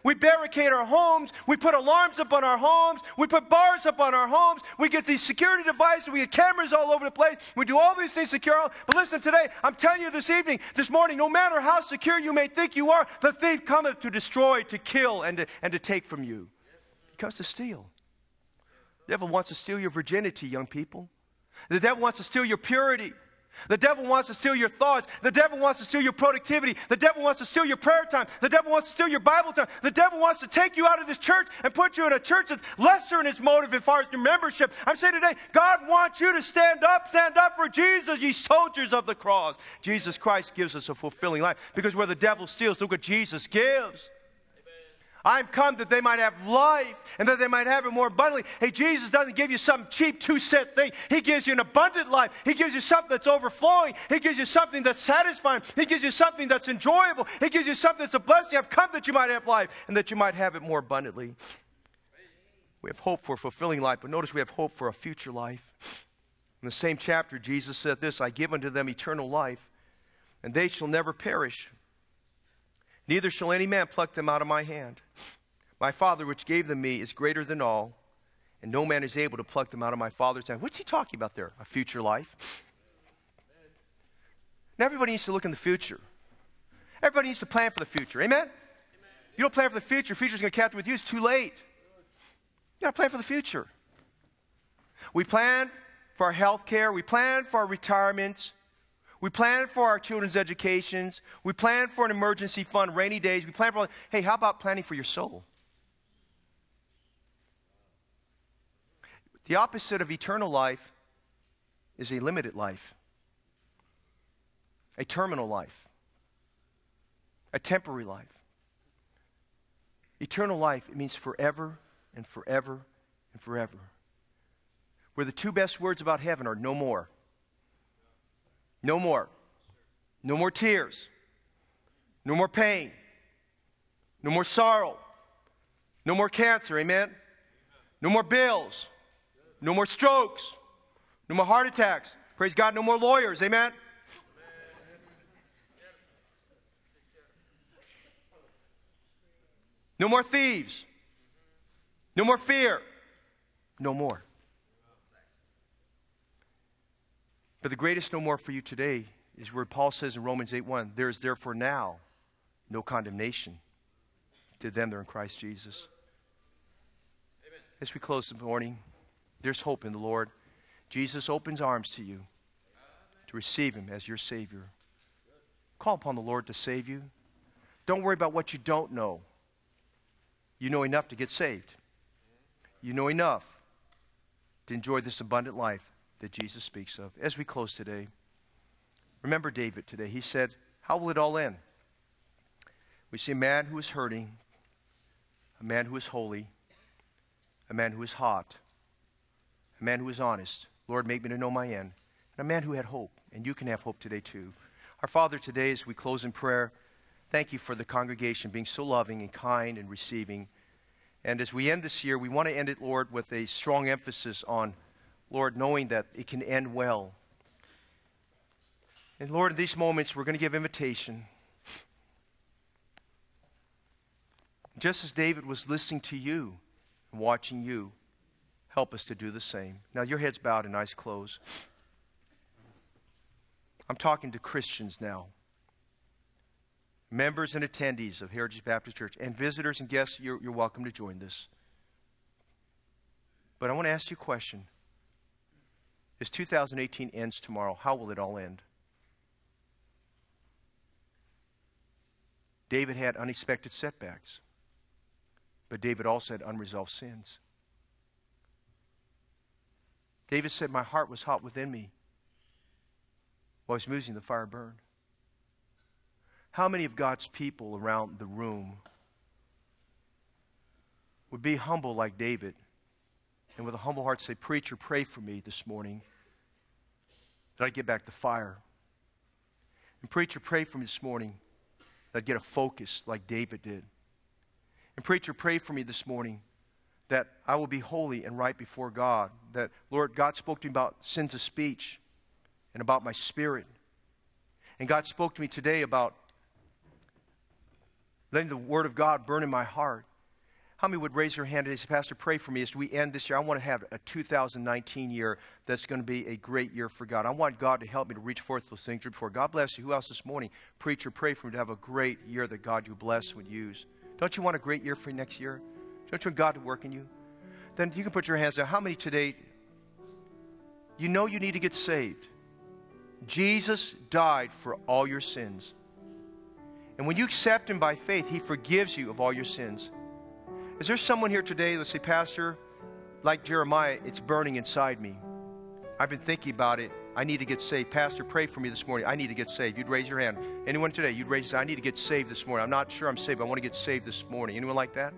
B: we barricade our homes. We put alarms up on our homes. We put bars up on our homes. We get these security devices. We get cameras all over the place. We do all these things secure. But listen, today, I'm telling you this evening, this morning, no matter how secure you may think you are, the thief cometh to destroy, to kill, and to, and to take from you. He comes to steal. The devil wants to steal your virginity, young people. The devil wants to steal your purity. The devil wants to steal your thoughts. The devil wants to steal your productivity. The devil wants to steal your prayer time. The devil wants to steal your Bible time. The devil wants to take you out of this church and put you in a church that's lesser in its motive as far as your membership. I'm saying today, God wants you to stand up, stand up for Jesus, ye soldiers of the cross. Jesus Christ gives us a fulfilling life because where the devil steals, look what Jesus gives. I'm come that they might have life and that they might have it more abundantly. Hey, Jesus doesn't give you some cheap two cent thing. He gives you an abundant life. He gives you something that's overflowing. He gives you something that's satisfying. He gives you something that's enjoyable. He gives you something that's a blessing. I've come that you might have life and that you might have it more abundantly. We have hope for fulfilling life, but notice we have hope for a future life. In the same chapter, Jesus said this I give unto them eternal life, and they shall never perish Neither shall any man pluck them out of my hand. My Father, which gave them me, is greater than all, and no man is able to pluck them out of my Father's hand. What's he talking about there? A future life? Now, everybody needs to look in the future. Everybody needs to plan for the future. Amen? Amen. You don't plan for the future, future's going to catch up with you. It's too late. You got to plan for the future. We plan for our health care, we plan for our retirement, we plan for our children's educations. We plan for an emergency fund, rainy days. We plan for, hey, how about planning for your soul? The opposite of eternal life is a limited life, a terminal life, a temporary life. Eternal life, it means forever and forever and forever. Where the two best words about heaven are no more. No more. No more tears. No more pain. No more sorrow. No more cancer. Amen. No more bills. No more strokes. No more heart attacks. Praise God. No more lawyers. Amen. No more thieves. No more fear. No more. But the greatest no more for you today is where Paul says in Romans 8 1, there is therefore now no condemnation to them that are in Christ Jesus. Amen. As we close this morning, there's hope in the Lord. Jesus opens arms to you to receive him as your Savior. Call upon the Lord to save you. Don't worry about what you don't know. You know enough to get saved. You know enough to enjoy this abundant life that Jesus speaks of. As we close today, remember David today. He said, How will it all end? We see a man who is hurting, a man who is holy, a man who is hot, a man who is honest. Lord, make me to know my end. And a man who had hope. And you can have hope today too. Our Father, today, as we close in prayer, thank you for the congregation being so loving and kind and receiving. And as we end this year, we want to end it, Lord, with a strong emphasis on, Lord, knowing that it can end well. And Lord, in these moments, we're going to give invitation. Just as David was listening to you and watching you, help us to do the same. Now, your head's bowed and eyes closed. I'm talking to Christians now. Members and attendees of Heritage Baptist Church, and visitors and guests, you're, you're welcome to join this. But I want to ask you a question. As 2018 ends tomorrow, how will it all end? David had unexpected setbacks, but David also had unresolved sins. David said, My heart was hot within me. While I was musing, the fire burned. How many of God's people around the room would be humble like David and with a humble heart say, Preacher, pray for me this morning that I'd get back the fire? And, Preacher, pray for me this morning that I'd get a focus like David did. And, Preacher, pray for me this morning that I will be holy and right before God. That, Lord, God spoke to me about sins of speech and about my spirit. And God spoke to me today about letting the Word of God burn in my heart. How many would raise their hand and say, Pastor, pray for me as we end this year? I want to have a 2019 year that's going to be a great year for God. I want God to help me to reach forth those things before. God bless you. Who else this morning? Preacher, pray for me to have a great year that God you bless would use. Don't you want a great year for next year? Don't you want God to work in you? Then you can put your hands down. How many today, you know you need to get saved? Jesus died for all your sins. And when you accept Him by faith, He forgives you of all your sins. Is there someone here today that say, Pastor, like Jeremiah, it's burning inside me? I've been thinking about it. I need to get saved. Pastor, pray for me this morning. I need to get saved. You'd raise your hand. Anyone today, you'd raise. I need to get saved this morning. I'm not sure I'm saved. I want to get saved this morning. Anyone like that?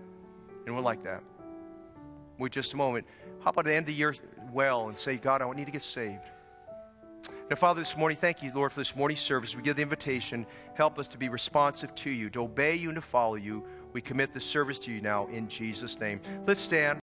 B: Anyone like that? Wait just a moment. How about the end of the year well and say, God, I need to get saved? Now, Father, this morning, thank you, Lord, for this morning's service. We give the invitation. Help us to be responsive to you, to obey you, and to follow you. We commit this service to you now in Jesus' name. Let's stand.